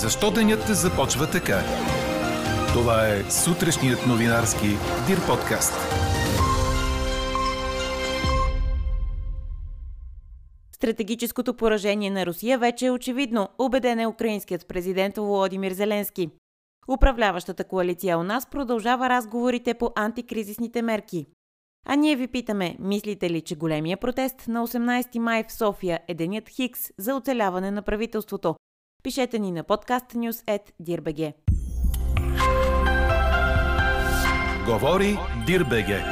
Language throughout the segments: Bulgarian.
Защо денят започва така? Това е сутрешният новинарски Дир подкаст. Стратегическото поражение на Русия вече е очевидно, убеден е украинският президент Володимир Зеленски. Управляващата коалиция у нас продължава разговорите по антикризисните мерки. А ние ви питаме, мислите ли, че големия протест на 18 май в София е денят Хикс за оцеляване на правителството? Пишете ни на podcastnews.dirbg. Говори Дирбеге.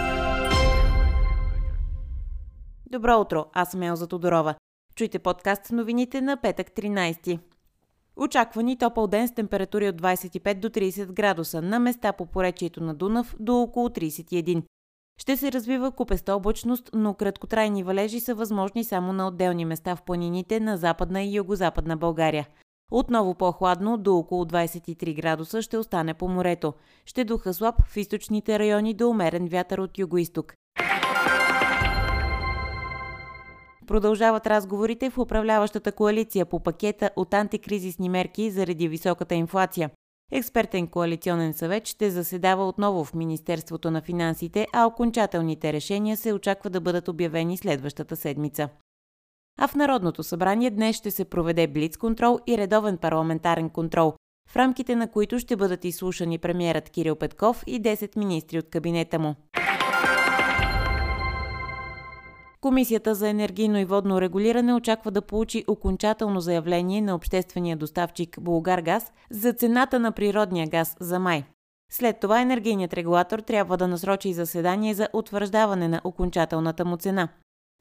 Добро утро, аз съм Елза Тодорова. Чуйте подкаст новините на петък 13. Очаквани топъл ден с температури от 25 до 30 градуса, на места по поречието на Дунав до около 31. Ще се развива купеста облачност, но краткотрайни валежи са възможни само на отделни места в планините на западна и югозападна България. Отново по-хладно, до около 23 градуса ще остане по морето. Ще духа слаб в източните райони до умерен вятър от югоисток. Продължават разговорите в управляващата коалиция по пакета от антикризисни мерки заради високата инфлация. Експертен коалиционен съвет ще заседава отново в Министерството на финансите, а окончателните решения се очаква да бъдат обявени следващата седмица. А в Народното събрание днес ще се проведе блиц контрол и редовен парламентарен контрол, в рамките на които ще бъдат изслушани премиерът Кирил Петков и 10 министри от кабинета му. Комисията за енергийно и водно регулиране очаква да получи окончателно заявление на обществения доставчик Булгаргаз за цената на природния газ за май. След това енергийният регулатор трябва да насрочи заседание за утвърждаване на окончателната му цена.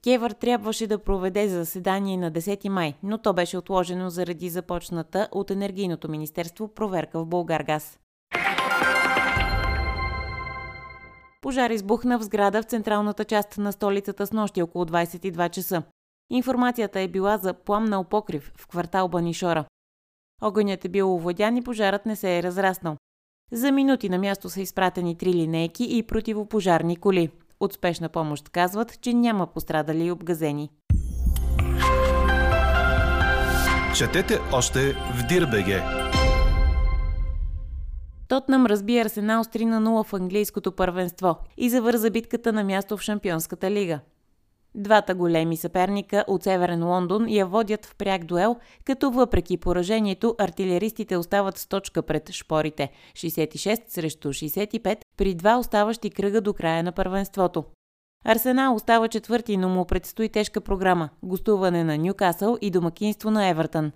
Кевър трябваше да проведе заседание на 10 май, но то беше отложено заради започната от Енергийното министерство проверка в Булгаргаз. Пожар избухна в сграда в централната част на столицата с нощи около 22 часа. Информацията е била за пламнал покрив в квартал Банишора. Огънят е бил овладян и пожарът не се е разраснал. За минути на място са изпратени три линейки и противопожарни коли. От спешна помощ казват, че няма пострадали и обгазени. Четете още в Дирбеге. Тотнам разби Арсенал с 3 на 0 в английското първенство и завърза битката на място в Шампионската лига. Двата големи съперника от Северен Лондон я водят в пряк дуел, като въпреки поражението артилеристите остават с точка пред шпорите 66 срещу 65 при два оставащи кръга до края на първенството. Арсенал остава четвърти, но му предстои тежка програма – гостуване на Нюкасъл и домакинство на Евертън.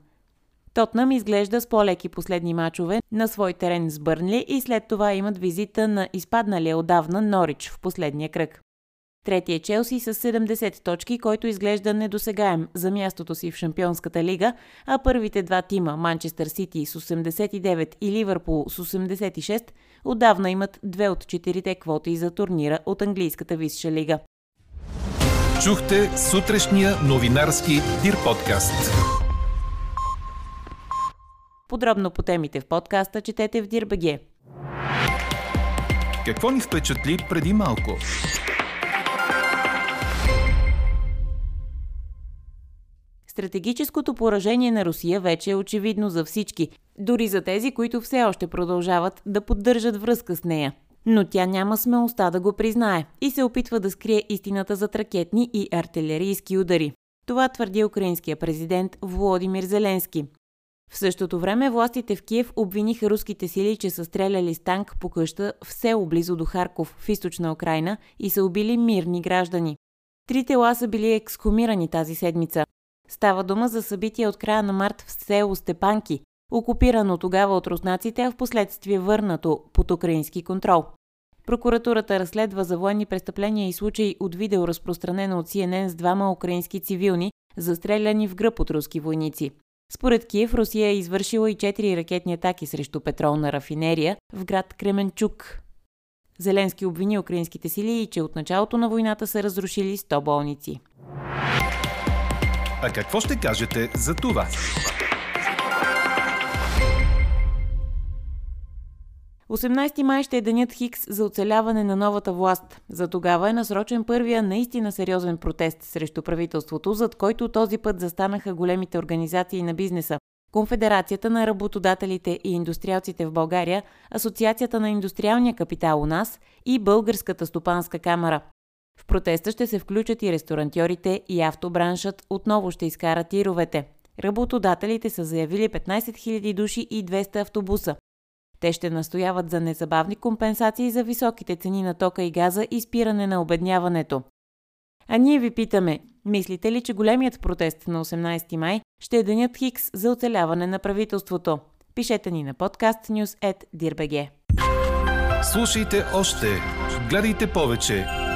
Тотнам изглежда с по-леки последни мачове на свой терен с Бърнли и след това имат визита на изпадналия отдавна Норич в последния кръг. Третия Челси с 70 точки, който изглежда недосегаем за мястото си в Шампионската лига, а първите два тима Манчестър Сити с 89 и Ливърпул с 86 отдавна имат две от четирите квоти за турнира от английската висша лига. Чухте сутрешния новинарски Дир подкаст. Подробно по темите в подкаста четете в Дирбаге. Какво ни впечатли преди малко? Стратегическото поражение на Русия вече е очевидно за всички, дори за тези, които все още продължават да поддържат връзка с нея. Но тя няма смелостта да го признае и се опитва да скрие истината за ракетни и артилерийски удари. Това твърди украинския президент Володимир Зеленски. В същото време властите в Киев обвиниха руските сили, че са стреляли с танк по къща в село близо до Харков в източна Украина и са убили мирни граждани. Три тела са били ексхумирани тази седмица. Става дума за събития от края на март в село Степанки, окупирано тогава от руснаците, а в последствие върнато под украински контрол. Прокуратурата разследва за военни престъпления и случаи от видео разпространено от CNN с двама украински цивилни, застреляни в гръб от руски войници. Според Киев, Русия е извършила и 4 ракетни атаки срещу петролна рафинерия в град Кременчук. Зеленски обвини украинските сили и че от началото на войната са разрушили 100 болници. А какво ще кажете за това? 18 май ще е денят Хикс за оцеляване на новата власт. За тогава е насрочен първия наистина сериозен протест срещу правителството, зад който този път застанаха големите организации на бизнеса. Конфедерацията на работодателите и индустриалците в България, Асоциацията на индустриалния капитал у нас и Българската стопанска камера. В протеста ще се включат и ресторантьорите и автобраншът отново ще изкарат тировете. Работодателите са заявили 15 000 души и 200 автобуса. Те ще настояват за незабавни компенсации за високите цени на тока и газа и спиране на обедняването. А ние ви питаме, мислите ли, че големият протест на 18 май ще е денят Хикс за оцеляване на правителството? Пишете ни на подкаст news.dirbg. Слушайте още, гледайте повече